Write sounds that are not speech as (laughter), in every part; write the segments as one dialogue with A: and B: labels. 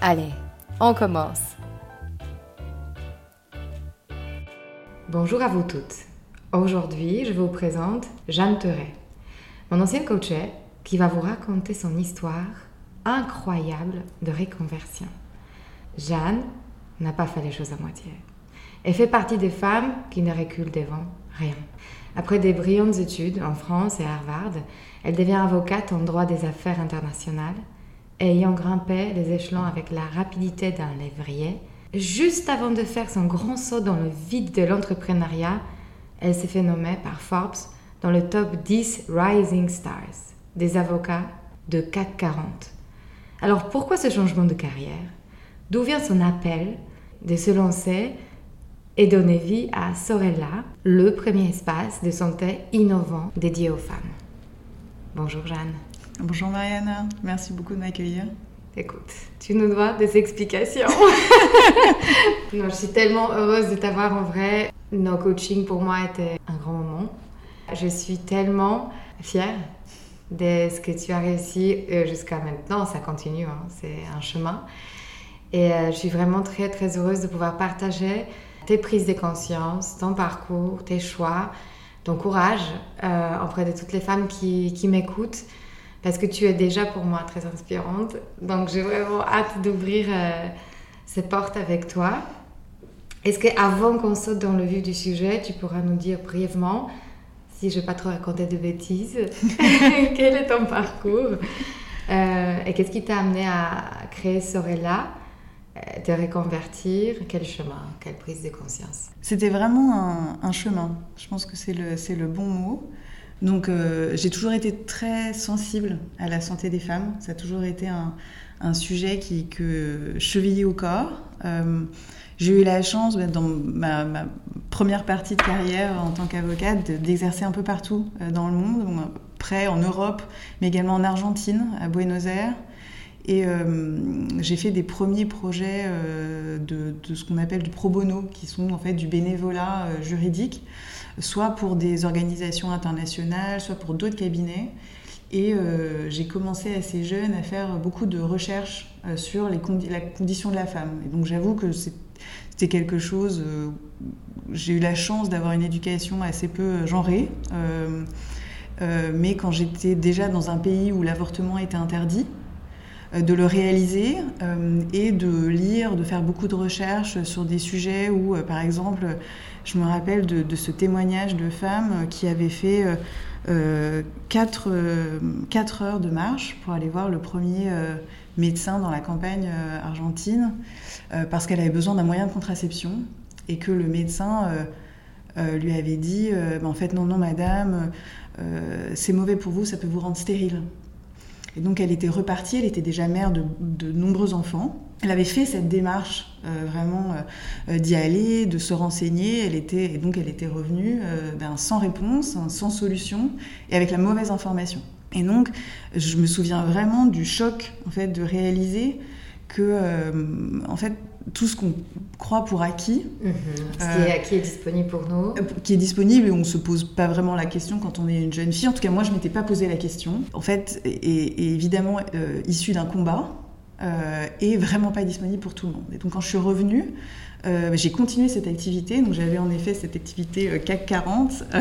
A: Allez, on commence. Bonjour à vous toutes. Aujourd'hui, je vous présente Jeanne Teret, mon ancienne coach qui va vous raconter son histoire incroyable de reconversion. Jeanne n'a pas fait les choses à moitié. Elle fait partie des femmes qui ne reculent devant rien. Après des brillantes études en France et à Harvard, elle devient avocate en droit des affaires internationales ayant grimpé les échelons avec la rapidité d'un lévrier, juste avant de faire son grand saut dans le vide de l'entrepreneuriat, elle s'est fait nommer par Forbes dans le top 10 Rising Stars, des avocats de CAC 40. Alors pourquoi ce changement de carrière? D'où vient son appel de se lancer et donner vie à Sorella, le premier espace de santé innovant dédié aux femmes? Bonjour Jeanne.
B: Bonjour Mariana, merci beaucoup de m'accueillir.
A: Écoute, tu nous dois des explications. (laughs) je suis tellement heureuse de t'avoir en vrai. Nos coachings pour moi étaient un grand moment. Je suis tellement fière de ce que tu as réussi euh, jusqu'à maintenant. Ça continue, hein. c'est un chemin. Et euh, je suis vraiment très très heureuse de pouvoir partager tes prises de conscience, ton parcours, tes choix, ton courage euh, auprès de toutes les femmes qui, qui m'écoutent parce que tu es déjà pour moi très inspirante. Donc j'ai vraiment hâte d'ouvrir euh, ces portes avec toi. Est-ce qu'avant qu'on saute dans le vif du sujet, tu pourras nous dire brièvement, si je ne vais pas trop raconter de bêtises, (laughs) quel est ton parcours euh, et qu'est-ce qui t'a amené à créer Sorella euh, te reconvertir, quel chemin, quelle prise de conscience?
B: C'était vraiment un, un, chemin, je pense que c'est le, le bon mot. Donc euh, j'ai toujours été très sensible à la santé des femmes. Ça a toujours été un, sujet qui que chevillé au corps. Euh, j'ai eu la chance, bah, dans ma, première partie de carrière en tant qu'avocate, d'exercer un peu partout euh, dans le monde, près en Europe, mais également en Argentine, à Buenos Aires. Et j'ai fait des premiers projets de, ce qu'on appelle du pro bono, qui sont en fait du bénévolat juridique soit pour des organisations internationales, soit pour d'autres cabinets. Et euh, j'ai commencé assez jeune à faire beaucoup de recherches euh, sur les la condition de la femme. Et donc j'avoue que c'était quelque chose. Euh, j'ai eu la chance d'avoir une éducation assez peu genrée. Mais quand j'étais déjà dans un pays où l'avortement était interdit, de le réaliser et de lire, de faire beaucoup de recherches sur des sujets où, par exemple, je me rappelle de, ce témoignage de femmes qui avaient fait 4 euh, quatre, euh, quatre, heures de marche pour aller voir le premier euh, médecin dans la campagne euh, argentine parce qu'elle avait besoin d'un moyen de contraception et que le médecin lui avait dit en fait non non madame c'est mauvais pour vous ça peut vous rendre stérile et donc elle était repartie elle était déjà mère de, de nombreux enfants elle avait fait cette démarche euh, vraiment euh, d'y aller, de se renseigner. Elle était, et donc elle était revenue euh, ben, sans réponse, sans solution et avec la mauvaise information. Et donc je me souviens vraiment du choc en fait de réaliser que euh, en fait tout ce qu'on croit pour acquis,
A: mmh. ce qui est acquis est disponible pour nous,
B: qui est disponible et on se pose pas vraiment la question quand on est une jeune fille. En tout cas moi je m'étais pas posé la question. En fait, et, et évidemment euh, issu d'un combat euh, et vraiment pas disponible pour tout le monde. Et donc quand je suis revenue, euh, j'ai continué cette activité. Donc j'avais en effet cette activité euh, CAC 40 euh,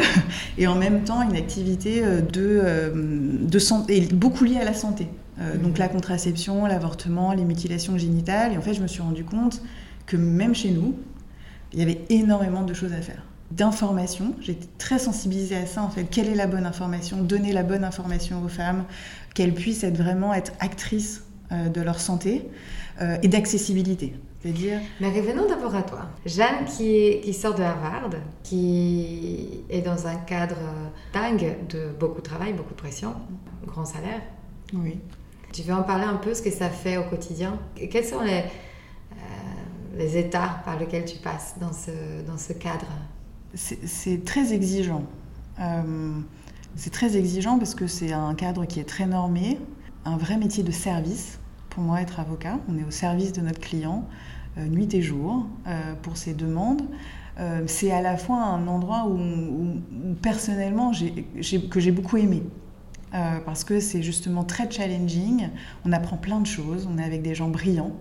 B: et en même temps une activité euh, de, de santé, beaucoup liée à la santé. Euh, donc la contraception, l'avortement, les mutilations génitales. Et en fait, je me suis rendu compte que même chez nous, il y avait énormément de choses à faire. D'information, j'étais très sensibilisée à ça en fait. Quelle est la bonne information? Donner la bonne information aux femmes, qu'elles puissent être vraiment être actrices euh, de leur santé euh, et d'accessibilité.
A: C'est-à-dire... Mais revenons d'abord à toi. Jeanne qui, qui, sort de Harvard, qui est dans un cadre dingue de beaucoup de travail, beaucoup de pression, grand salaire.
B: Oui.
A: Tu veux en parler un peu, ce que ça fait au quotidien? Quels sont les, euh, états par lesquels tu passes dans ce, cadre?
B: C'est très exigeant. Euh, c'est très exigeant parce que c'est un cadre qui est très normé, un vrai métier de service. Pour moi, être avocat, on est au service de notre client, euh, nuit et jour, pour ses demandes. c'est à la fois un endroit où, où personnellement, que j'ai beaucoup aimé. Euh, parce que c'est justement très challenging. On apprend plein de choses, on est avec des gens brillants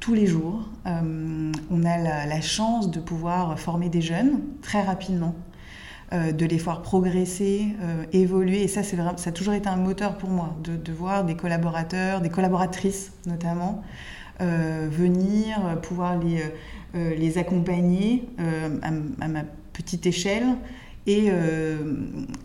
B: tous les jours. Euh, on a la, chance de pouvoir former des jeunes très rapidement, euh, de les voir progresser, évoluer. Et ça, ça a toujours été un moteur pour moi, de, voir des collaborateurs, des collaboratrices notamment, venir, pouvoir les accompagner à, ma petite échelle et euh,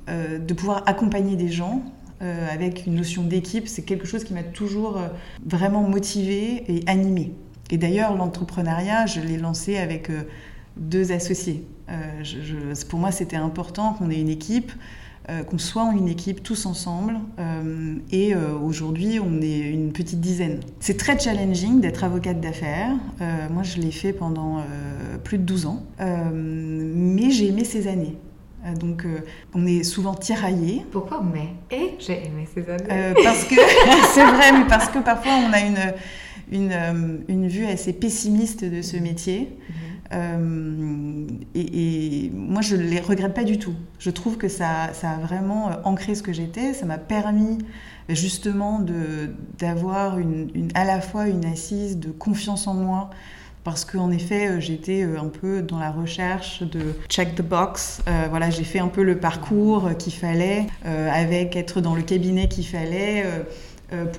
B: euh, de pouvoir accompagner des gens euh, avec une notion d'équipe, c'est quelque chose qui m'a toujours vraiment motivée et animée. Et d'ailleurs, l'entrepreneuriat, je l'ai lancé avec deux associés. Pour moi, c'était important qu'on ait une équipe, qu'on soit en une équipe tous ensemble. et aujourd'hui, on est une petite dizaine. C'est très challenging d'être avocate d'affaires. moi, je l'ai fait pendant plus de 12 ans. mais j'ai aimé ces années. Euh, donc, euh, on est souvent tiraillé.
A: Pourquoi mais? Et j'ai aimé ces années.
B: Euh, parce que, (laughs) c'est vrai, mais parce que parfois on a une, une, une vue assez pessimiste de ce métier. Mhm. et, moi, je ne les regrette pas du tout. Je trouve que ça, ça a vraiment ancré ce que j'étais. Ça m'a permis justement d'avoir une, une, à la fois une assise de confiance en moi, parce qu'en effet, euh, j'étais euh, un peu dans la recherche de check the box. Euh, voilà, j'ai fait un peu le parcours qu'il fallait, avec être dans le cabinet qu'il fallait.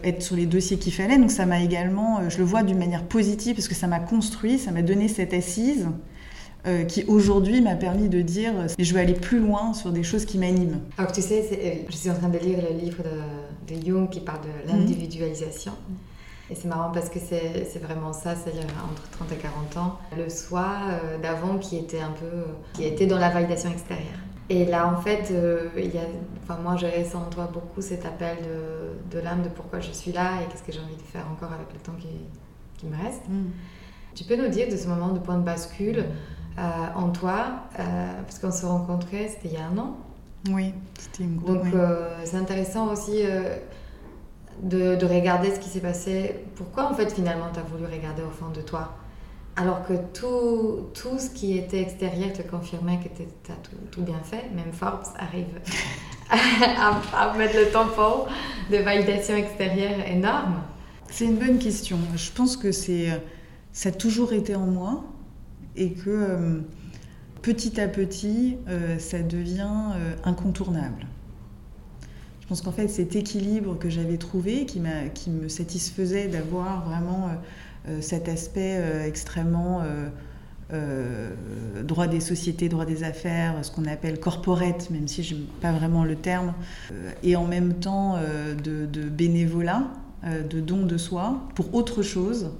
B: être sur les dossiers qu'il fallait. Donc ça m'a également, je le vois d'une manière positive parce que ça m'a construit, ça m'a donné cette assise qui aujourd'hui m'a permis de dire je veux aller plus loin sur des choses qui m'animent.
A: Alors tu sais, je suis en train de lire le livre de, de Jung qui parle de mhm. l'individualisation. Et c'est marrant parce que c'est vraiment ça, c'est-à-dire entre 30 et 40 ans, le soi euh, d'avant qui était un peu, qui était dans la validation extérieure. Et là, en fait, euh, il y a, enfin, moi, je ressens en toi beaucoup cet appel de, de l'âme de pourquoi je suis là et qu'est-ce que j'ai envie de faire encore avec le temps qui, qui me reste. Mm. Tu peux nous dire de ce moment de point de bascule euh, en toi, parce qu'on se rencontrait, c'était il y a un an.
B: Oui, c'était une
A: grosse. Donc, c'est intéressant aussi de, regarder ce qui s'est passé. Pourquoi en fait finalement tu as voulu regarder au fond de toi? Alors que tout, tout ce qui était extérieur te confirmait que tu as tout, bien fait, même Forbes arrive (laughs) à, mettre le tampon de validation extérieure énorme.
B: C'est une bonne question. Je pense que c'est ça a toujours été en moi et que euh, petit à petit, euh, ça devient euh, incontournable. Je pense qu'en fait, cet équilibre que j'avais trouvé, qui, me satisfaisait d'avoir vraiment euh, euh, cet aspect euh, extrêmement droit des sociétés, droit des affaires, ce qu'on appelle corporate, même si je n'aime pas vraiment le terme, et en même temps de, bénévolat, de don de soi, pour autre chose,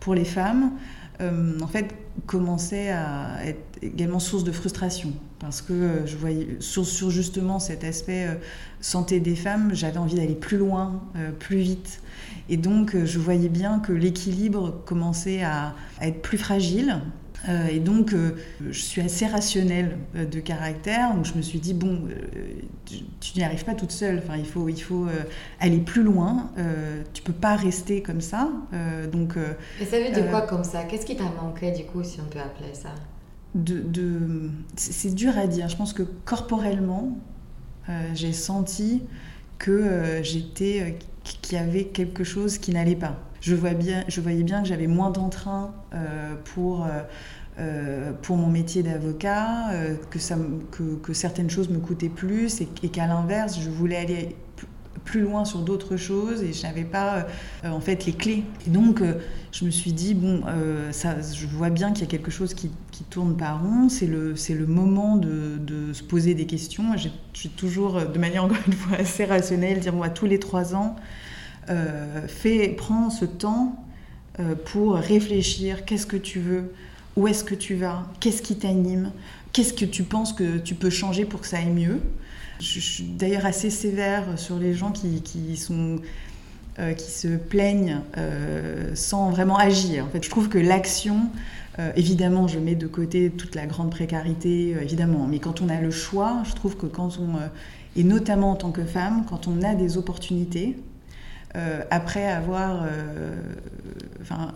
B: pour les femmes, en fait, commençait à être également source de frustration parce que euh, je voyais sur, justement cet aspect euh, santé des femmes, j'avais envie d'aller plus loin, euh, plus vite. Et donc je voyais bien que l'équilibre commençait à, être plus fragile. et donc je suis assez rationnelle de caractère, donc je me suis dit bon, tu n'y arrives pas toute seule. Enfin, il faut, il faut aller plus loin. tu peux pas rester comme ça. donc.
A: Et ça veut dire quoi comme ça? Qu'est-ce qui t'a manqué du coup, si on peut appeler ça?
B: De, c'est dur à dire. Je pense que corporellement, euh, j'ai senti que euh, j'étais, euh, qu'il y avait quelque chose qui n'allait pas. Je, voyais bien que j'avais moins d'entrain pour, pour mon métier d'avocat, que, certaines choses me coûtaient plus et, qu'à l'inverse, je voulais aller plus loin sur d'autres choses et je n'avais pas en fait les clés. Et donc je me suis dit bon, ça, je vois bien qu'il y a quelque chose qui, tourne pas rond. C'est le c'est le moment de, de, se poser des questions. Je suis toujours de manière encore (laughs) une fois assez rationnelle, dire moi tous les trois ans, fais prends ce temps pour réfléchir. Qu'est-ce que tu veux? Où est-ce que tu vas, qu'est-ce qui t'anime, qu'est-ce que tu penses que tu peux changer pour que ça aille mieux? Je, suis d'ailleurs assez sévère sur les gens qui, sont, euh, qui se plaignent euh, sans vraiment agir. En fait, je trouve que l'action, euh, évidemment, je mets de côté toute la grande précarité, évidemment, mais quand on a le choix, je trouve que quand on, et notamment en tant que femme, quand on a des opportunités, après avoir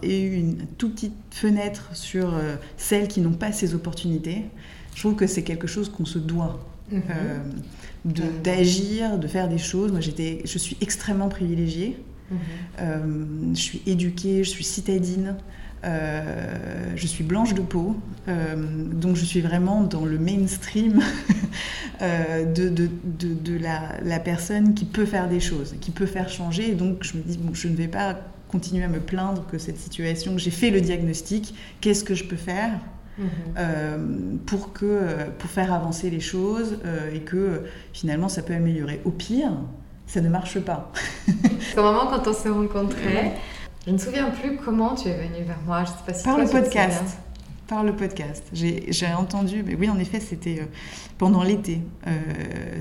B: eu une toute petite fenêtre sur celles qui n'ont pas ces opportunités, je trouve que c'est quelque chose qu'on se doit. Mhm. D'agir, de, faire des choses. Moi, j'étais, je suis extrêmement privilégiée. Mhm. je suis éduquée, je suis citadine. Euh, je suis blanche de peau, euh, donc je suis vraiment dans le mainstream (laughs) euh, de, de, de, la, la, personne qui peut faire des choses, qui peut faire changer. Et donc je me dis, bon, je ne vais pas continuer à me plaindre que cette situation, j'ai fait le diagnostic, qu'est-ce que je peux faire? Mhm. pour, que, pour faire avancer les choses et que finalement ça peut améliorer. Au pire, ça ne marche pas.
A: Au moment quand on s'est rencontrés, je ne me souviens plus comment tu es venue vers moi. Je sais pas si
B: Par le podcast. Par le podcast. J'ai entendu, mais oui, en effet, c'était euh, pendant l'été. Euh,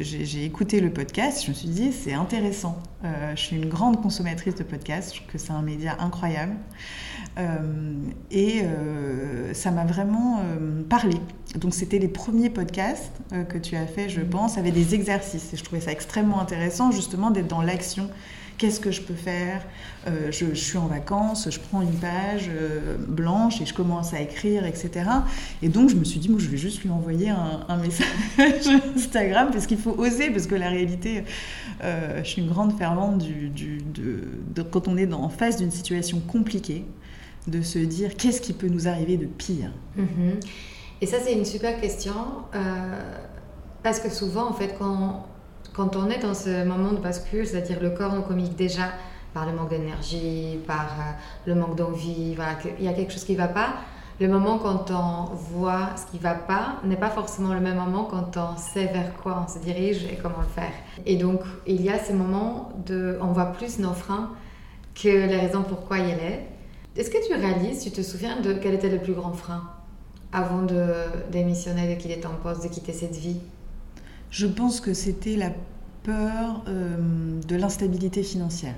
B: J'ai écouté le podcast, je me suis dit, c'est intéressant. Euh, je suis une grande consommatrice de podcasts, je trouve que c'est un média incroyable. Et ça m'a vraiment parlé. Donc, c'était les premiers podcasts que tu as fait, je pense, avec des exercices. Et je trouvais ça extrêmement intéressant, justement, d'être dans l'action Qu'est-ce que je peux faire euh, je, suis en vacances, je prends une page euh, blanche et je commence à écrire, etc. Et donc, je me suis dit, moi, je vais juste lui envoyer un, message (laughs) Instagram parce qu'il faut oser, parce que la réalité, euh, je suis une grande fervente du, de, quand on est en face d'une situation compliquée, de se dire qu'est-ce qui peut nous arriver de pire?
A: Mm-hmm. Et ça, c'est une super question. parce que souvent, en fait, quand quand on est dans ce moment de bascule, c'est-à-dire le corps nous communique déjà par le manque d'énergie, par euh, le manque d'envie, voilà, qu'il y a quelque chose qui ne va pas, le moment quand on voit ce qui ne va pas n'est pas forcément le même moment quand on sait vers quoi on se dirige et comment le faire. Et donc, il y a ces moments de... On voit plus nos freins que les raisons pourquoi il y est. Est-ce que tu réalises, tu te souviens de quel était le plus grand frein avant de démissionner, de quitter ton poste, de quitter cette vie?
B: Je pense que c'était la peur euh, de l'instabilité financière.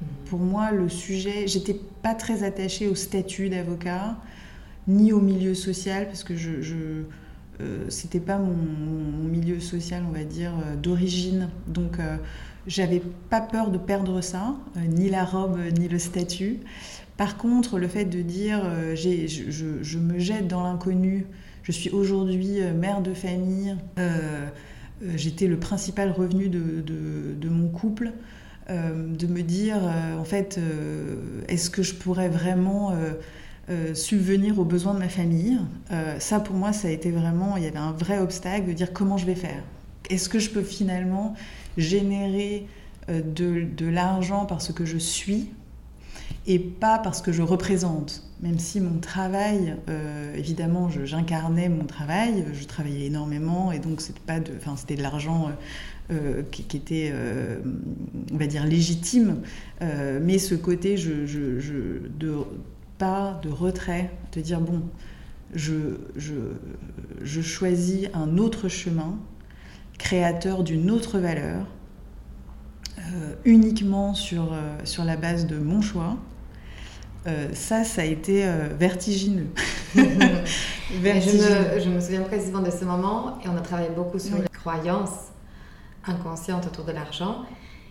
B: Mhm. Pour moi, le sujet, j'étais pas très attachée au statut d'avocat, ni au milieu social, parce que je, je euh, c'était pas mon, milieu social, on va dire, euh, d'origine. Donc, j'avais pas peur de perdre ça, ni la robe, ni le statut. Par contre, le fait de dire, je, je, me jette dans l'inconnu, je suis aujourd'hui euh, mère de famille. Euh, euh, j'étais le principal revenu de, mon couple. de me dire, en fait, est-ce que je pourrais vraiment subvenir aux besoins de ma famille? Ça, pour moi, ça a été vraiment, il y avait un vrai obstacle de dire comment je vais faire? Est-ce que je peux finalement générer de l'argent parce que je suis et pas parce que je représente? Même si mon travail, euh, évidemment, j'incarnais mon travail, je travaillais énormément et donc c'était de, de l'argent euh, qui, était, euh, on va dire légitime, mais ce côté, je, de pas de retrait, de dire bon, je, je, je choisis un autre chemin, créateur d'une autre valeur, uniquement sur, sur la base de mon choix euh, ça, ça a été euh, (laughs) (laughs) vertigineux.
A: Je, me, souviens précisément de ce moment et on a travaillé beaucoup sur les croyances inconscientes autour de l'argent.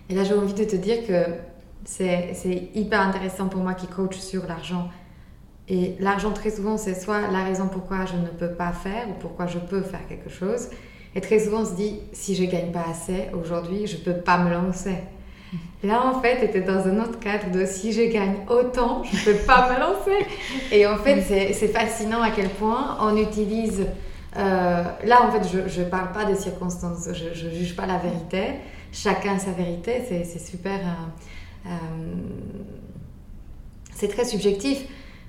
A: Et là, j'ai envie de te dire que c'est hyper intéressant pour moi qui coach sur l'argent. Et l'argent, très souvent, c'est soit la raison pourquoi je ne peux pas faire ou pourquoi je peux faire quelque chose. Et très souvent, on se dit, si je gagne pas assez aujourd'hui, je peux pas me lancer. Là, en fait, était dans un autre cadre de si je gagne autant, je ne peux pas me lancer. Et en fait, c'est fascinant à quel point on utilise. Euh, là, en fait, je ne parle pas des circonstances, je ne juge pas la vérité, chacun sa vérité, c'est super. c'est très subjectif.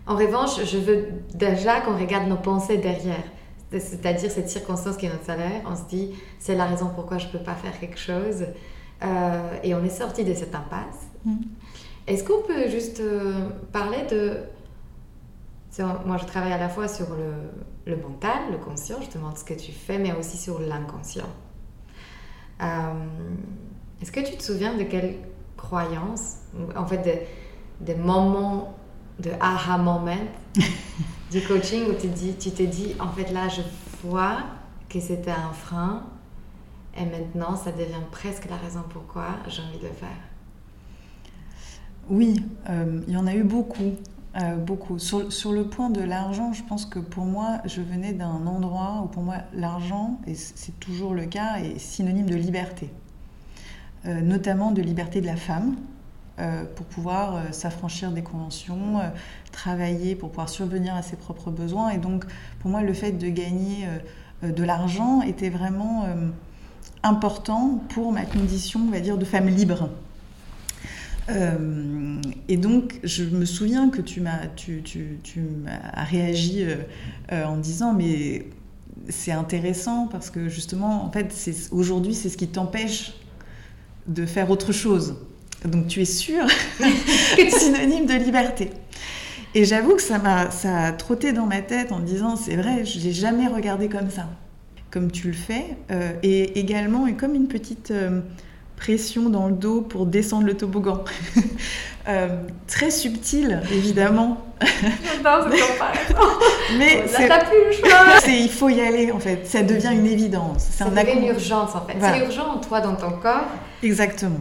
A: En revanche, je veux déjà qu'on regarde nos pensées derrière. C'est-à-dire cette circonstance qui est notre salaire. On se dit, c'est la raison pourquoi je ne peux pas faire quelque chose. Euh, et on est sorti de cette impasse. Mm. Est-ce qu'on peut juste euh, parler de... Moi, je travaille à la fois sur le, le, mental, le conscient, je te montre ce que tu fais, mais aussi sur l'inconscient. Euh, est-ce que tu te souviens de quelle croyance, en fait, des, des moments de aha moment (laughs) du coaching où tu t'es dit, en fait, là, je vois que c'était un frein et maintenant, ça devient presque la raison pourquoi j'ai envie de faire.
B: Oui, euh, il y en a eu beaucoup. Euh, beaucoup. Sur, sur, le point de l'argent, je pense que pour moi, je venais d'un endroit où pour moi, l'argent, et c'est toujours le cas, est synonyme de liberté. Euh, notamment de liberté de la femme, pour pouvoir s'affranchir des conventions, travailler pour pouvoir survenir à ses propres besoins. Et donc, pour moi, le fait de gagner de l'argent était vraiment important pour ma condition, on va dire, de femme libre. Euh, et donc, je me souviens que tu m'as, tu, tu, tu as réagi euh, euh, en disant, mais c'est intéressant parce que justement, en fait, aujourd'hui, c'est ce qui t'empêche de faire autre chose. Donc, tu es (laughs) que synonyme de liberté. Et j'avoue que ça m'a, ça a trotté dans ma tête en me disant, c'est vrai, je l'ai jamais regardé comme ça comme tu le fais, euh, et également comme une petite euh, pression dans le dos pour descendre le toboggan. (laughs) Euh, très subtil, évidemment. (laughs)
A: C'est Mais (laughs) c'est plus le choix.
B: il faut y aller, en fait. Ça devient une évidence.
A: C'est un une urgence, en fait. C'est urgent, toi, dans ton corps.
B: Exactement.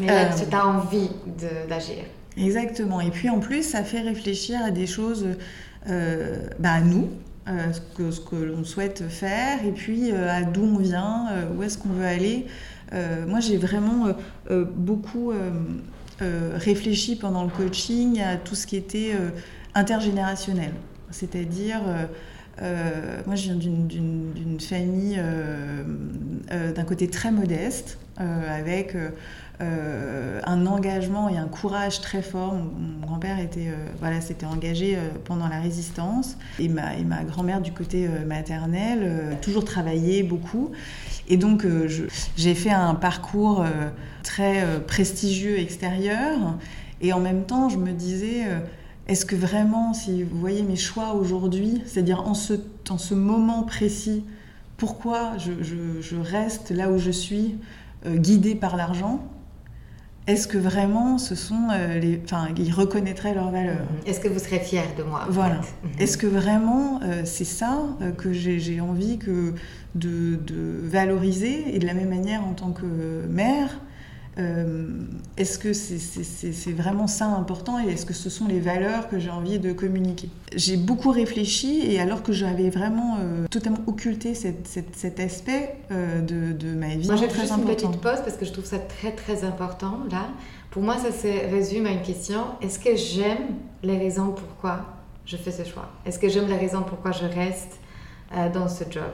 A: Mais là, tu as envie d'agir.
B: Exactement. Et puis, en plus, ça fait réfléchir à des choses, bah, à nous, euh, ce que, l'on souhaite faire et puis euh, à d'où on vient, euh, où est-ce qu'on veut aller. moi, j'ai vraiment beaucoup réfléchi pendant le coaching à tout ce qui était intergénérationnel. C'est-à-dire, moi, je viens d'une famille d'un côté très modeste, avec euh, un engagement et un courage très fort. Mon, grand-père était, euh, voilà, s'était engagé euh, pendant la résistance et ma, grand-mère du côté maternel toujours travaillé beaucoup. Et donc j'ai fait un parcours très prestigieux extérieur et en même temps je me disais est-ce que vraiment, si vous voyez mes choix aujourd'hui, c'est-à-dire en ce, en ce moment précis, pourquoi je reste là où je suis, guidée par l'argent? Est-ce que vraiment ce sont euh, les. Enfin, ils reconnaîtraient leur valeur
A: mhm. Est-ce que vous serez fier de moi
B: Voilà. Mhm. Est-ce que vraiment euh, c'est ça euh, que j'ai envie que de, valoriser Et de la même manière, en tant que mère, est-ce que c'est vraiment ça important et est-ce que ce sont les valeurs que j'ai envie de communiquer? J'ai beaucoup réfléchi et alors que j'avais vraiment totalement occulté cet aspect de, de, ma vie,
A: Moi, j'ai juste une petite pause parce que je trouve ça très très important là. Pour moi, ça se résume à une question. Est-ce que j'aime les raisons pourquoi je fais ce choix? Est-ce que j'aime les raisons pourquoi je reste dans ce job?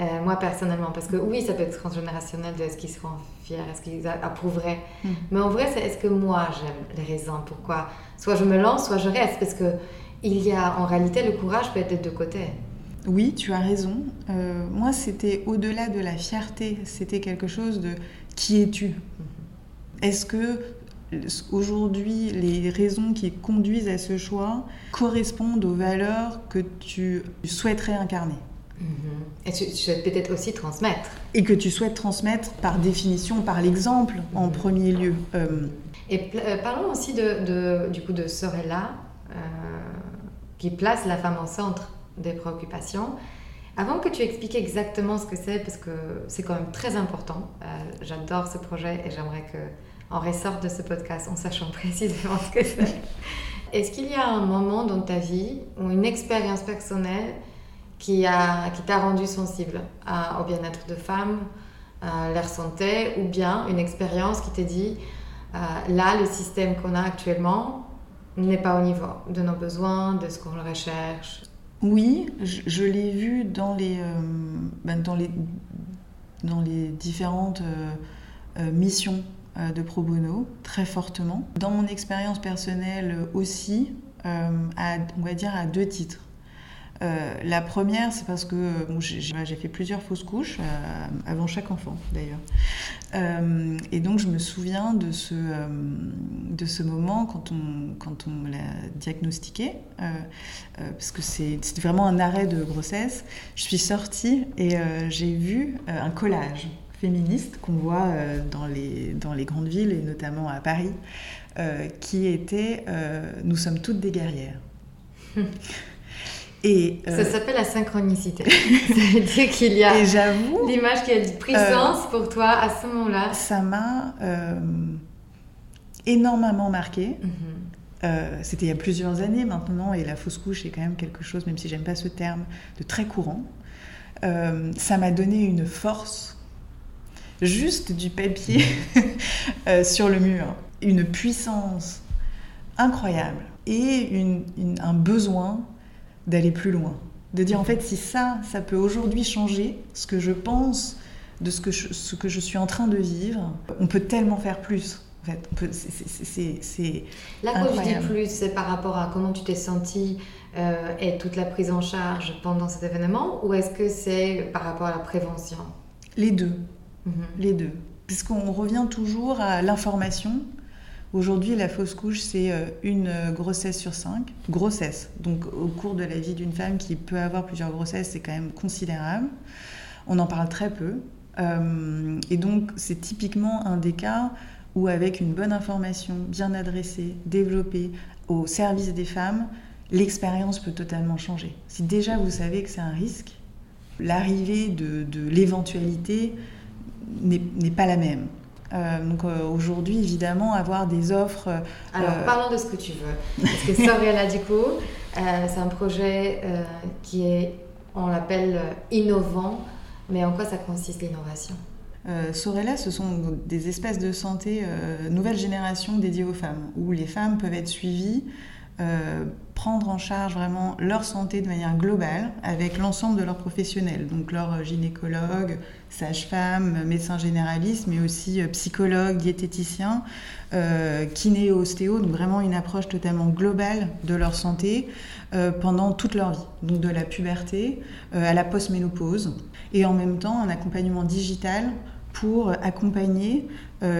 A: Euh, moi personnellement, parce que oui, ça peut être transgénérationnel de est-ce qu'ils seront fiers, est-ce qu'ils approuveraient. Hmm. Mais en vrai, c'est est-ce que moi j'aime les raisons pourquoi? Soit je me lance, soit je reste, parce que il y a en réalité le courage peut être des deux côtés.
B: Oui, tu as raison. Euh, moi, c'était au-delà de la fierté, c'était quelque chose de qui es-tu? Hmm. Est-ce que aujourd'hui les raisons qui conduisent à ce choix correspondent aux valeurs que tu souhaiterais incarner?
A: Mhm. Et tu, souhaites peut-être aussi transmettre.
B: Et que tu souhaites transmettre par définition, par l'exemple, en mhm. premier lieu.
A: Euh, Et euh, parlons aussi de, du coup de Sorella, euh, qui place la femme au centre des préoccupations. Avant que tu expliques exactement ce que c'est, parce que c'est quand même très important, j'adore ce projet et j'aimerais qu'on ressorte de ce podcast en sachant (laughs) précisément ce que c'est. Est-ce qu'il y a un moment dans ta vie ou une expérience personnelle qui t'a qui rendu sensible au bien-être de femme, à leur santé, ou bien une expérience qui t'a dit, euh, là, le système qu'on a actuellement n'est pas au niveau de nos besoins, de ce qu'on recherche?
B: Oui, je, l'ai vu dans les, euh, ben, dans les, dans les différentes mission de pro bono très fortement. Dans mon expérience personnelle aussi, on va dire à deux titres. Euh, la première, c'est parce que j'ai fait plusieurs fausses couches, euh, avant chaque enfant d'ailleurs. Euh, et donc je me souviens de ce, moment quand on, l'a diagnostiqué, parce que c'était vraiment un arrêt de grossesse. Je suis sortie et j'ai vu un collage féministe qu'on voit dans, les, dans les grandes villes et notamment à Paris, qui était Nous sommes toutes des guerrières. (laughs)
A: Et, ça euh, s'appelle la synchronicité. (laughs) ça veut dire qu'il y a l'image qui a pris euh, sens pour toi à ce moment-là.
B: Ça m'a euh, énormément marqué. Mhm. C'était il y a plusieurs années maintenant, et la fausse couche est quand même quelque chose, même si j'aime pas ce terme, de très courant. ça m'a donné une force, juste du papier (laughs) sur le mur, une puissance incroyable et un besoin d'aller plus loin. De dire en fait, si ça, ça peut aujourd'hui changer ce que je pense de ce que je, ce que je suis en train de vivre, on peut tellement faire plus. En fait, c'est
A: Là, quand tu dis plus, c'est par rapport à comment tu t'es senti euh, et toute la prise en charge pendant cet événement, ou est-ce que c'est par rapport à la prévention?
B: Les deux. Mhm. Les deux. Puisqu'on revient toujours à l'information Aujourd'hui, la fausse couche, c'est euh, une euh, grossesse sur cinq. Grossesse. Donc, au cours de la vie d'une femme qui peut avoir plusieurs grossesses, c'est quand même considérable. On en parle très peu. Euh, et donc, c'est typiquement un des cas où, avec une bonne information, bien adressée, développée, au service des femmes, l'expérience peut totalement changer. Si déjà vous savez que c'est un risque, l'arrivée de, de l'éventualité n'est pas la même. Euh, donc euh, aujourd'hui, évidemment, avoir des offres. Euh,
A: Alors, parlons de ce que tu veux. Parce que Sorella, du coup, c'est un projet qui est, on l'appelle innovant, mais en quoi ça consiste l'innovation?
B: Sorella, ce sont des espèces de santé nouvelle génération dédiées aux femmes, où les femmes peuvent être suivies prendre en charge vraiment leur santé de manière globale avec l'ensemble de leurs professionnels, donc leurs gynécologues, sages-femmes, médecins généralistes, mais aussi euh, psychologues, diététiciens, euh, kiné, ostéo, donc vraiment une approche totalement globale de leur santé euh, pendant toute leur vie, donc de la puberté à la postménopause, et en même temps un accompagnement digital pour accompagner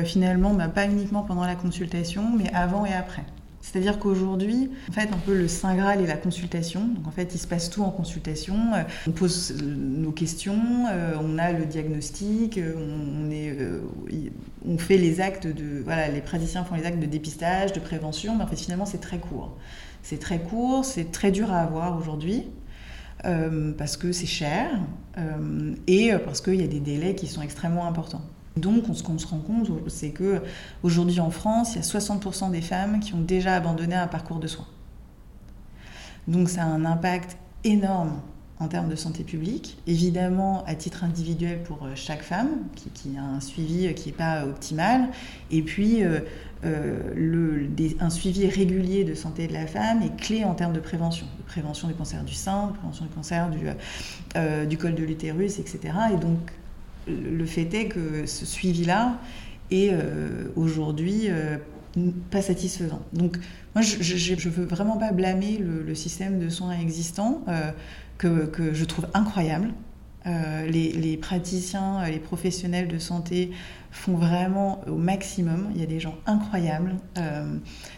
B: finalement, bah, pas uniquement pendant la consultation, mais avant et après. C'est-à-dire qu'aujourd'hui, en fait, un peu le Saint Graal est la consultation. Donc, en fait, il se passe tout en consultation. Euh, on pose euh, nos questions, euh, on a le diagnostic, on, fait les actes de. Voilà, les praticiens font les actes de dépistage, de prévention, mais en fait, finalement, c'est très court. C'est très court, c'est très dur à avoir aujourd'hui. parce que c'est cher et parce qu'il y a des délais qui sont extrêmement importants. Donc, ce qu'on se rend compte, c'est que aujourd'hui en France, il y a 60% des femmes qui ont déjà abandonné un parcours de soins. Donc, ça a un impact énorme en termes de santé publique. Évidemment, à titre individuel pour euh, chaque femme, qui, a un suivi euh, qui n'est pas optimal. Et puis, euh, un suivi régulier de santé de la femme est clé en termes de prévention. Prévention du cancer du sein, prévention du cancer du, du col de l'utérus, etc. Et donc, le fait est que ce suivi-là est euh, aujourd'hui euh, pas satisfaisant. Donc, moi, je ne veux vraiment pas blâmer le, système de soins existant, euh, que, je trouve incroyable. Les, praticiens, les professionnels de santé font vraiment au maximum. Il y a des gens incroyables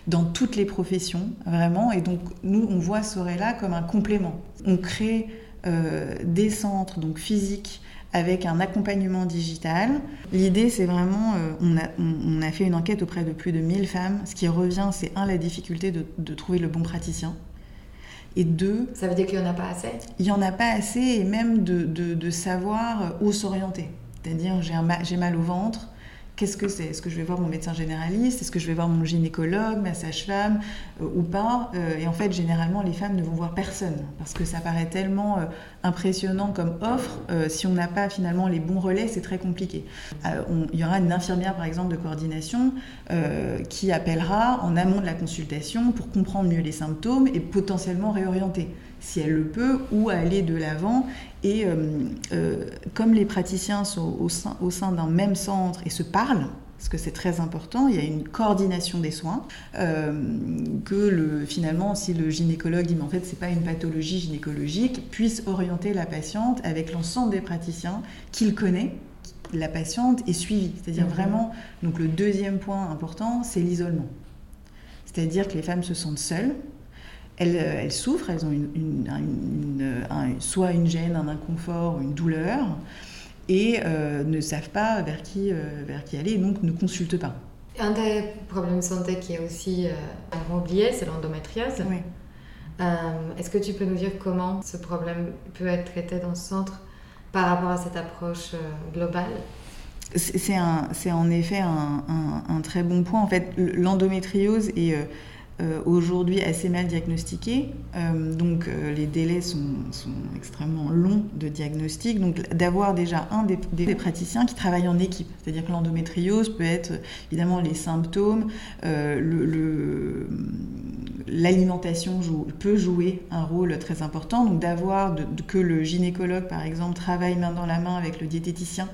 B: dans toutes les professions, vraiment. Et donc, nous, on voit Sorella comme un complément. On crée des centres donc physiques avec un accompagnement digital. L'idée, c'est vraiment, euh, on, a, on, a, fait une enquête auprès de plus de 1000 femmes. Ce qui revient, c'est un, la difficulté de, de trouver le bon praticien. Et deux...
A: Ça veut dire qu'il n'y en a pas assez?
B: Il n'y en a pas assez, et même de, de, de savoir où s'orienter. C'est-à-dire, j'ai mal au ventre, Qu'est-ce que c'est? Est-ce que je vais voir mon médecin généraliste? Est-ce que je vais voir mon gynécologue, ma sage-femme euh, ou pas? Euh, Et en fait, généralement, les femmes ne vont voir personne parce que ça paraît tellement euh, impressionnant comme offre. si on n'a pas finalement les bons relais, c'est très compliqué. il y aura une infirmière, par exemple, de coordination qui appellera en amont de la consultation pour comprendre mieux les symptômes et potentiellement réorienter. Si elle le peut, ou à aller de l'avant. Et comme les praticiens sont au sein, au sein d'un même centre et se parlent, parce que c'est très important, il y a une coordination des soins, euh, que le, finalement, si le gynécologue dit mais en fait c'est pas une pathologie gynécologique, puisse orienter la patiente avec l'ensemble des praticiens qu'il connaît, la patiente est suivie. C'est-à-dire mhm. vraiment, donc le deuxième point important, c'est l'isolement. C'est-à-dire que les femmes se sentent seules, elles, elles souffrent, elles ont une, soit une gêne, un inconfort, une douleur et euh, ne savent pas vers qui, euh, vers qui aller, et donc ne consultent pas.
A: Un des problèmes de santé qui est aussi euh, oublié, c'est l'endométriose.
B: Oui.
A: Euh, est-ce que tu peux nous dire comment ce problème peut être traité dans ce centre par rapport à cette approche globale?
B: C'est en effet un, un, un, très bon point. En fait, l'endométriose est euh, aujourd'hui assez mal diagnostiqués. Euh, donc euh, les délais sont, extrêmement longs de diagnostic. Donc d'avoir déjà un des, praticiens qui travaille en équipe. C'est-à-dire que l'endométriose peut être évidemment les symptômes, l'alimentation peut jouer un rôle très important. Donc d'avoir que le gynécologue par exemple travaille main dans la main avec le diététicien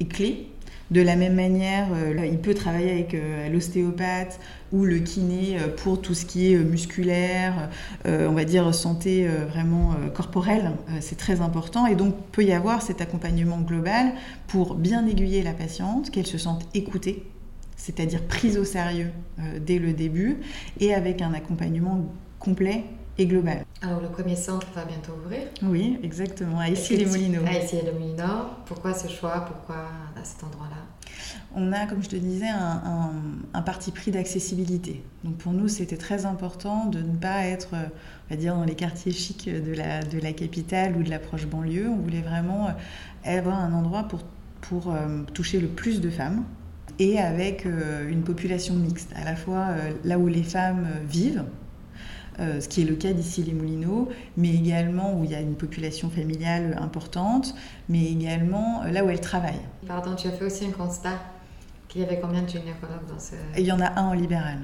B: est clé de la même manière, euh, il peut travailler avec euh, l'ostéopathe ou le kiné euh, pour tout ce qui est musculaire, on va dire santé vraiment corporelle, c'est très important. Et donc, peut y avoir cet accompagnement global pour bien aiguiller la patiente, qu'elle se sente écoutée, c'est-à-dire prise au sérieux dès le début, et avec un accompagnement complet et.
A: Alors le premier centre va bientôt ouvrir
B: Oui, exactement, à Issy-les-Moulineaux.
A: À Issy-les-Moulineaux. Pourquoi ce choix? Pourquoi à cet endroit-là?
B: On a, comme je te disais, un, un, parti pris d'accessibilité. Donc pour nous, c'était très important de ne pas être, on va dire, dans les quartiers chics de la, de la capitale ou de la proche banlieue. On voulait vraiment avoir un endroit pour, pour euh, toucher le plus de femmes et avec euh, une population mixte, à la fois euh, là où les femmes vivent, euh, ce qui est le cas d'ici les Moulineaux, mais également où il y a une population familiale importante, mais également euh, là où elles travaillent.
A: Pardon, tu as fait aussi un constat qu'il y avait combien de gynécologues dans ce...
B: Il y en a un en libéral.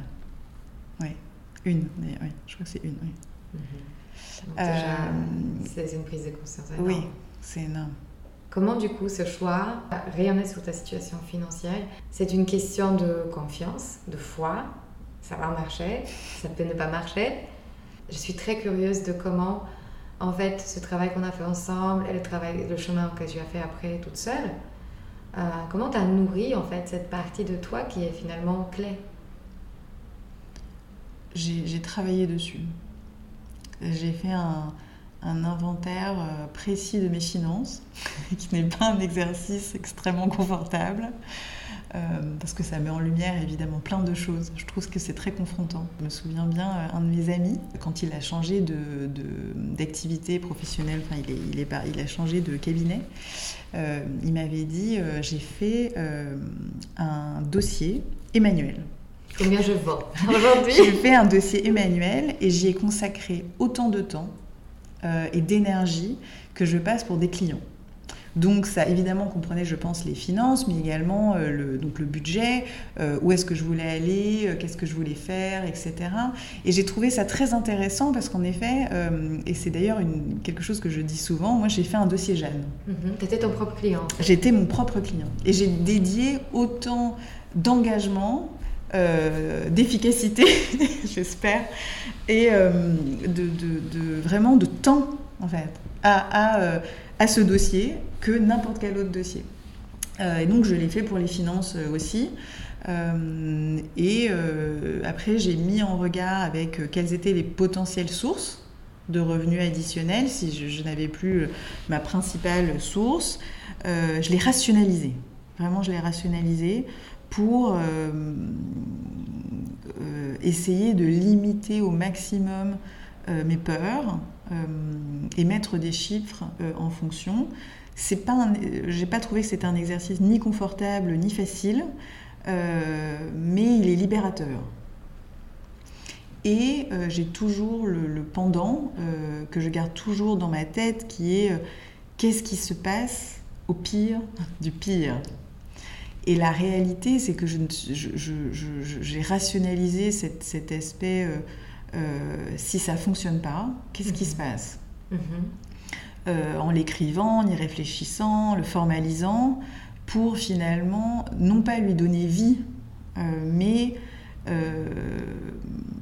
B: Oui, une, oui, je crois que c'est une, oui.
A: Mhm. Euh, c'est une prise de conscience énorme.
B: Oui, c'est énorme.
A: Comment du coup ce choix rayonner sur ta situation financière? C'est une question de confiance, de foi, ça va marcher, ça peut ne pas marcher, je suis très curieuse de comment, en fait, ce travail qu'on a fait ensemble et le, travail, le chemin que tu as fait après toute seule, euh, comment tu as nourri, en fait, cette partie de toi qui est finalement clé?
B: J'ai travaillé dessus. J'ai fait un, inventaire euh, précis de mes finances, (laughs) qui n'est pas un exercice extrêmement confortable. Euh, parce que ça met en lumière évidemment plein de choses. Je trouve que c'est très confrontant. Je me souviens bien, euh, un de mes amis, quand il a changé d'activité de, professionnelle, enfin il, est, il, est, il, a changé de cabinet, euh, il m'avait dit j'ai fait un dossier Emmanuel.
A: Combien je vends aujourd'hui (laughs)
B: J'ai fait un dossier Emmanuel et j'y ai consacré autant de temps et d'énergie que je passe pour des clients. Donc ça évidemment comprenait, je pense, les finances, mais également euh, le, donc le budget, euh, où est-ce que je voulais aller, euh, qu'est-ce que je voulais faire, etc. Et j'ai trouvé ça très intéressant parce qu'en effet, et c'est d'ailleurs quelque chose que je dis souvent, moi j'ai fait un dossier Jeanne.
A: Mm tu étais ton propre client.
B: J'étais mon propre client. Et j'ai dédié autant d'engagement d'efficacité, (laughs) j'espère, et de, vraiment de temps, en fait, à, à ce dossier que n'importe quel autre dossier. Euh, et donc je l'ai fait pour les finances euh, aussi. Euh, et après, j'ai mis en regard avec quelles étaient les potentielles sources de revenus additionnels si je, n'avais plus ma principale source. je l'ai rationalisé. Vraiment, je l'ai rationalisé pour essayer de limiter au maximum mes peurs et mettre des chiffres en fonction c'est pas j'ai pas trouvé que c'était un exercice ni confortable ni facile, euh, mais il est libérateur. Et euh, j'ai toujours le, pendant euh, que je garde toujours dans ma tête qui est qu'est-ce qui se passe au pire du pire? Et la réalité, c'est que j'ai je, rationalisé cet, cet aspect si ça fonctionne pas, qu'est-ce qui se
A: Mhm.
B: passe?
A: Mhm.
B: Euh, En l'écrivant, en y réfléchissant, le formalisant, pour finalement non pas lui donner vie, euh, mais euh,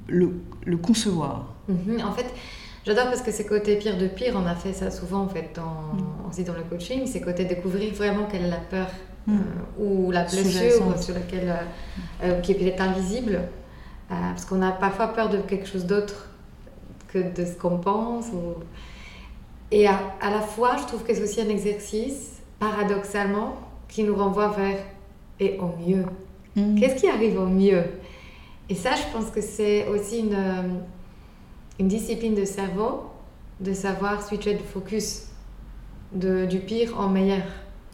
B: le, le concevoir.
A: Mhm. En fait, j'adore parce que c'est côté pire de pire, on a fait ça souvent en fait dans,
B: Mm.
A: aussi dans le coaching, c'est côté découvrir vraiment quelle est la peur
B: Mm.
A: euh, ou la blessure sur laquelle, euh, euh, qui est peut-être invisible, euh, parce qu'on a parfois peur de quelque chose d'autre que de ce qu'on pense. ou- Et à, à la fois, je trouve que c'est aussi un exercice, paradoxalement, qui nous renvoie vers et au mieux.
B: Mm.
A: Qu'est-ce qui arrive au mieux? Et ça, je pense que c'est aussi une, une discipline de cerveau de savoir switcher de focus de, du pire en meilleur.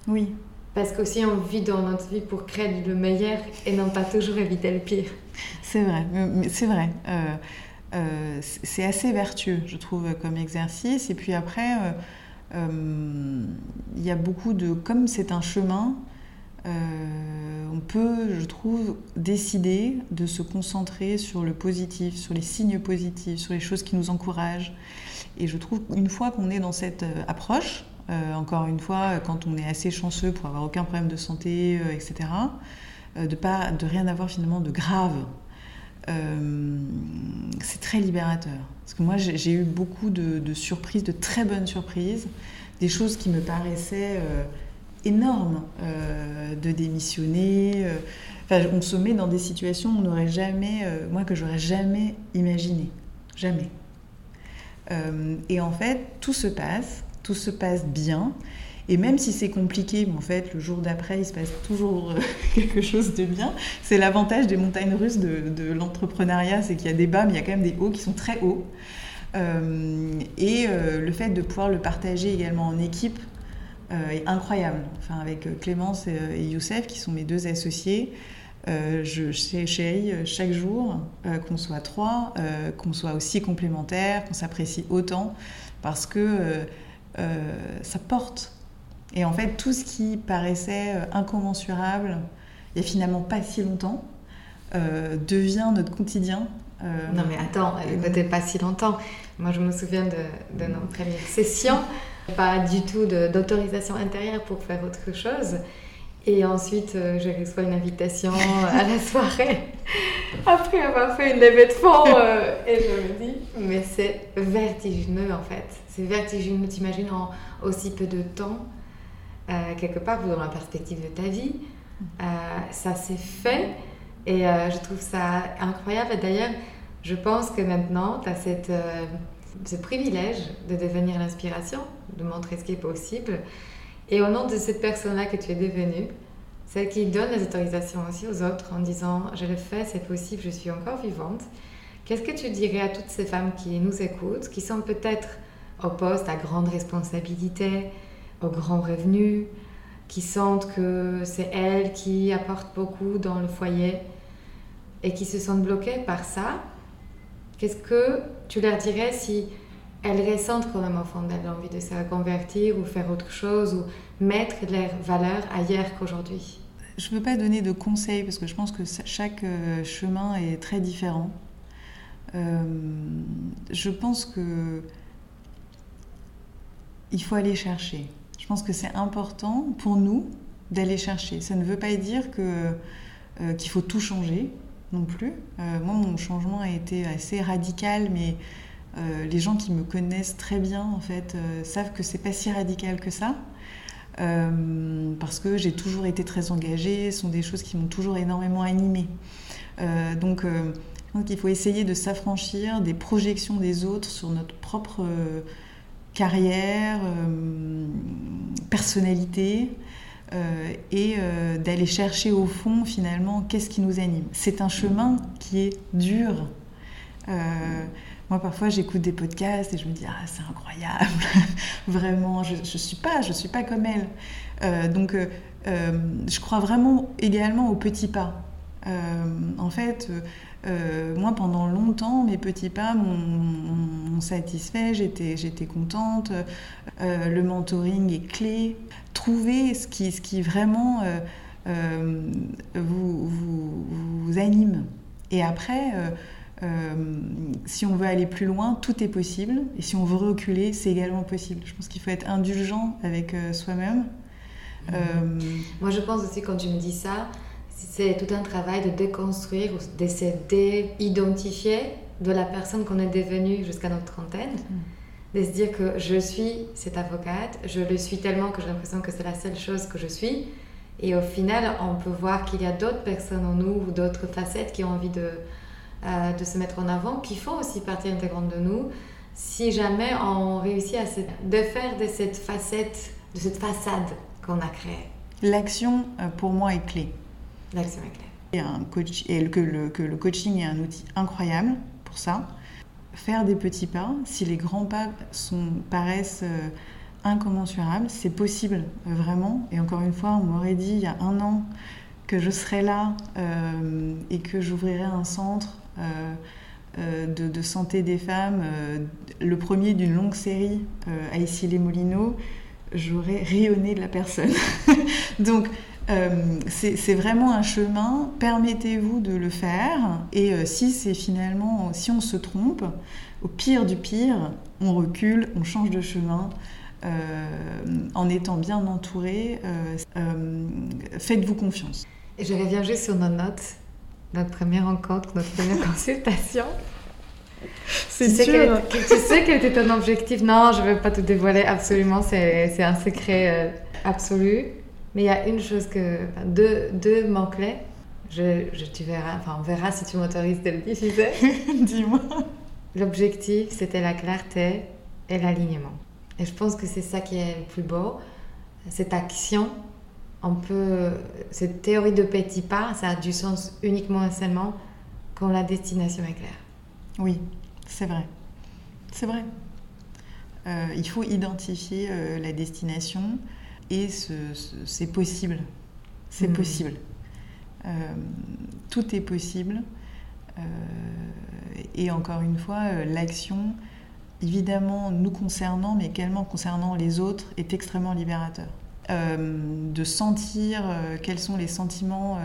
B: Oui,
A: Parce qu'aussi, on vit dans notre vie pour créer le meilleur et non pas toujours éviter le pire.
B: c'est vrai. C'est vrai. Euh, euh, c'est assez vertueux, je trouve, comme exercice. Et puis après, euh, euh, il y a beaucoup de... Comme c'est un chemin, on peut, je trouve, décider de se concentrer sur le positif, sur les signes positifs, sur les choses qui nous encouragent. Et je trouve qu'une fois qu'on est dans cette approche, encore une fois, quand on est assez chanceux pour avoir aucun problème de santé, etc., de, pas, de rien avoir finalement de grave, euh, c'est très libérateur. Parce que moi, j'ai eu beaucoup de, surprises, de très bonnes surprises, des choses qui me paraissaient euh, énormes, euh, de démissionner. Enfin, on se met dans des situations on n'aurait jamais, moi que j'aurais jamais imaginé, jamais. Et en fait, tout se passe, tout se passe bien. Et même si c'est compliqué, en fait, le jour d'après, il se passe toujours euh, (laughs) quelque chose de bien. C'est l'avantage des montagnes russes de, l'entrepreneuriat, c'est qu'il y a des bas, mais il y a quand même des hauts qui sont très hauts. Euh, et euh, le fait de pouvoir le partager également en équipe est incroyable. Enfin, avec Clémence et, et Youssef, qui sont mes deux associés, je sais chérie chaque jour qu'on soit trois, qu'on soit aussi complémentaires, qu'on s'apprécie autant, parce que ça porte. Et en fait, tout ce qui paraissait euh, incommensurable il n'y a finalement pas si longtemps euh, devient notre quotidien. Euh,
A: Non mais attends, écoutez pas si longtemps. Moi je me souviens de, de nos premières sessions, pas du tout d'autorisation intérieure pour faire autre chose. Et ensuite euh, je reçois une invitation à la soirée (laughs) après avoir fait une levée de fonds euh, et je me dis mais c'est vertigineux en fait. C'est vertigineux, t'imagines en aussi peu de temps, euh, quelque part dans la perspective de ta vie, euh, ça s'est fait et euh, je trouve ça incroyable. Et D'ailleurs, je pense que maintenant, tu as ce privilège de devenir l'inspiration, de montrer ce qui est possible. Et au nom de cette personne-là que tu es devenue, celle qui donne les autorisations aussi aux autres en disant je le fais, c'est possible, je suis encore vivante. Qu'est-ce que tu dirais à toutes ces femmes qui nous écoutent, qui sont peut-être au poste à grande responsabilité, au grand revenu, qui sentent que c'est elles qui apportent beaucoup dans le foyer et qui se sentent bloquées par ça, qu'est-ce que tu leur dirais si elles ressentent quand même au fond d'elles l'envie de se reconvertir ou faire autre chose ou mettre leurs valeurs ailleurs qu'aujourd'hui?
B: Je ne veux pas donner de conseils parce que je pense que chaque euh, chemin est très différent. Euh, je pense que il faut aller chercher. Je pense que c'est important pour nous d'aller chercher. Ça ne veut pas dire que euh, qu'il faut tout changer non plus. Euh, moi, mon changement a été assez radical, mais euh, les gens qui me connaissent très bien, en fait, savent que c'est pas si radical que ça. Parce que j'ai toujours été très engagée, ce sont des choses qui m'ont toujours énormément animée. Donc, pense qu'il faut essayer de s'affranchir des projections des autres sur notre propre carrière, euh, personnalité, euh, et euh, d'aller chercher au fond finalement qu'est-ce qui nous anime. C'est un chemin qui est dur. Moi, parfois, j'écoute des podcasts et je me dis ah c'est incroyable, (laughs) vraiment, je, je suis pas, je suis pas comme elle. Donc, je crois vraiment également aux petits pas. En fait, euh, moi, pendant longtemps, mes petits pas m'ont satisfait, j'étais contente. Euh, le mentoring est clé. Trouver ce qui, ce qui vraiment euh, vous, vous, anime. Et après, si on veut aller plus loin, tout est possible. Et si on veut reculer, c'est également possible. Je pense qu'il faut être indulgent avec soi-même.
A: Moi, je pense aussi, quand tu me dis ça, c'est tout un travail de déconstruire, d'essayer d'identifier de la personne qu'on est devenue jusqu'à notre trentaine. Mm. De se dire que je suis cette avocate, je le suis tellement que j'ai l'impression que c'est la seule chose que je suis. Et au final, on peut voir qu'il y a d'autres personnes en nous ou d'autres facettes qui ont envie de, euh, de se mettre en avant, qui font aussi partie intégrante de nous. Si jamais on réussit à de faire de cette facette, de cette façade qu'on a créée.
B: L'action, euh, pour moi, est clé. Le, que le coaching est un outil incroyable pour ça. Faire des petits pas, si les grands pas sont, paraissent euh, incommensurables, c'est possible, euh, vraiment. Et encore une fois, on m'aurait dit il y a un an que je serais là euh, et que j'ouvrirais un centre de, santé des femmes, le premier d'une longue série à Issy-les Moulineaux, j'aurais rayonné de la personne. (laughs) Donc, euh, c'est vraiment un chemin, permettez-vous de le faire, et euh, si c'est finalement, si on se trompe, au pire du pire, on recule, on change de chemin, euh, en étant bien entouré, faites-vous confiance.
A: Et je reviens juste sur nos notes, notre première rencontre, notre première (laughs) consultation. C'est tu, sûr. tu sais quel était ton objectif Non, je ne vais pas te dévoiler absolument, c'est un secret absolu. Mais il y a une chose que. deux, deux. Je, je, tu verras, enfin, on verra si tu m'autorises de le diffuser. (laughs)
B: Dis-moi.
A: L'objectif, c'était la clarté et l'alignement. Et je pense que c'est ça qui est le plus beau. Cette action, on peut. Cette théorie de petits pas, ça a du sens uniquement et seulement quand la destination est claire.
B: Oui, c'est vrai. C'est vrai. Euh, il faut identifier euh, la destination, et c'est possible. C'est hmm. possible. Euh, tout est possible. Euh, et encore une fois, euh, l'action, évidemment nous concernant, mais également concernant les autres, est extrêmement libérateur. de sentir quels sont les sentiments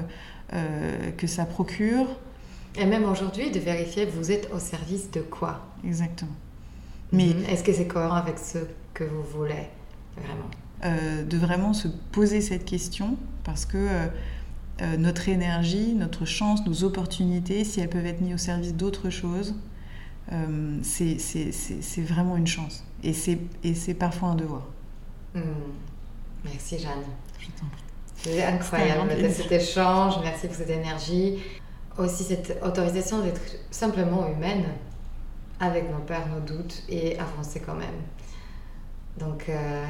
B: que ça procure.
A: Et même aujourd'hui, de vérifier vous êtes au service de quoi?
B: Exactement.
A: Mais hmm. est-ce que c'est cohérent avec ce que vous voulez vraiment?
B: Euh, de vraiment se poser cette question parce que euh, euh, notre énergie, notre chance, nos opportunités, si elles peuvent être mises au service d'autre chose, c'est vraiment une chance. Et c'est parfois un devoir.
A: Hmm. Merci Jeanne. C'est incroyable cet échange, merci pour cette énergie. Aussi cette autorisation d'être simplement humaine avec nos peurs, nos doutes et avancer quand même. Donc, euh,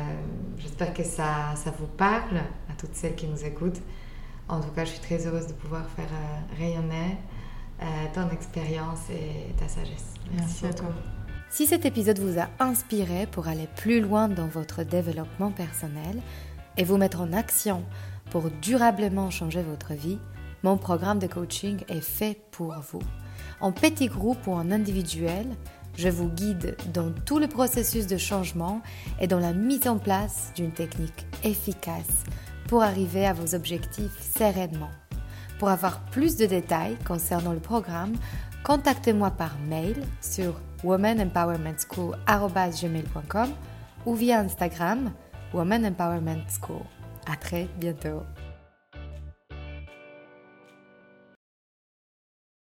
A: j'espère que ça, ça, vous parle à toutes celles qui nous écoutent. En tout cas, je suis très heureuse de pouvoir faire euh, rayonner euh, ton expérience et ta sagesse.
B: Merci, à toi.
A: Si cet épisode vous a inspiré pour aller plus loin dans votre développement personnel et vous mettre en action pour durablement changer votre vie, mon programme de coaching est fait pour vous. En petit groupe ou en individuel, je vous guide dans tout le processus de changement et dans la mise en place d'une technique efficace pour arriver à vos objectifs sereinement. Pour avoir plus de détails concernant le programme, contactez-moi par mail sur womanempowermentschool.com ou via Instagram Woman Empowerment School. À très bientôt.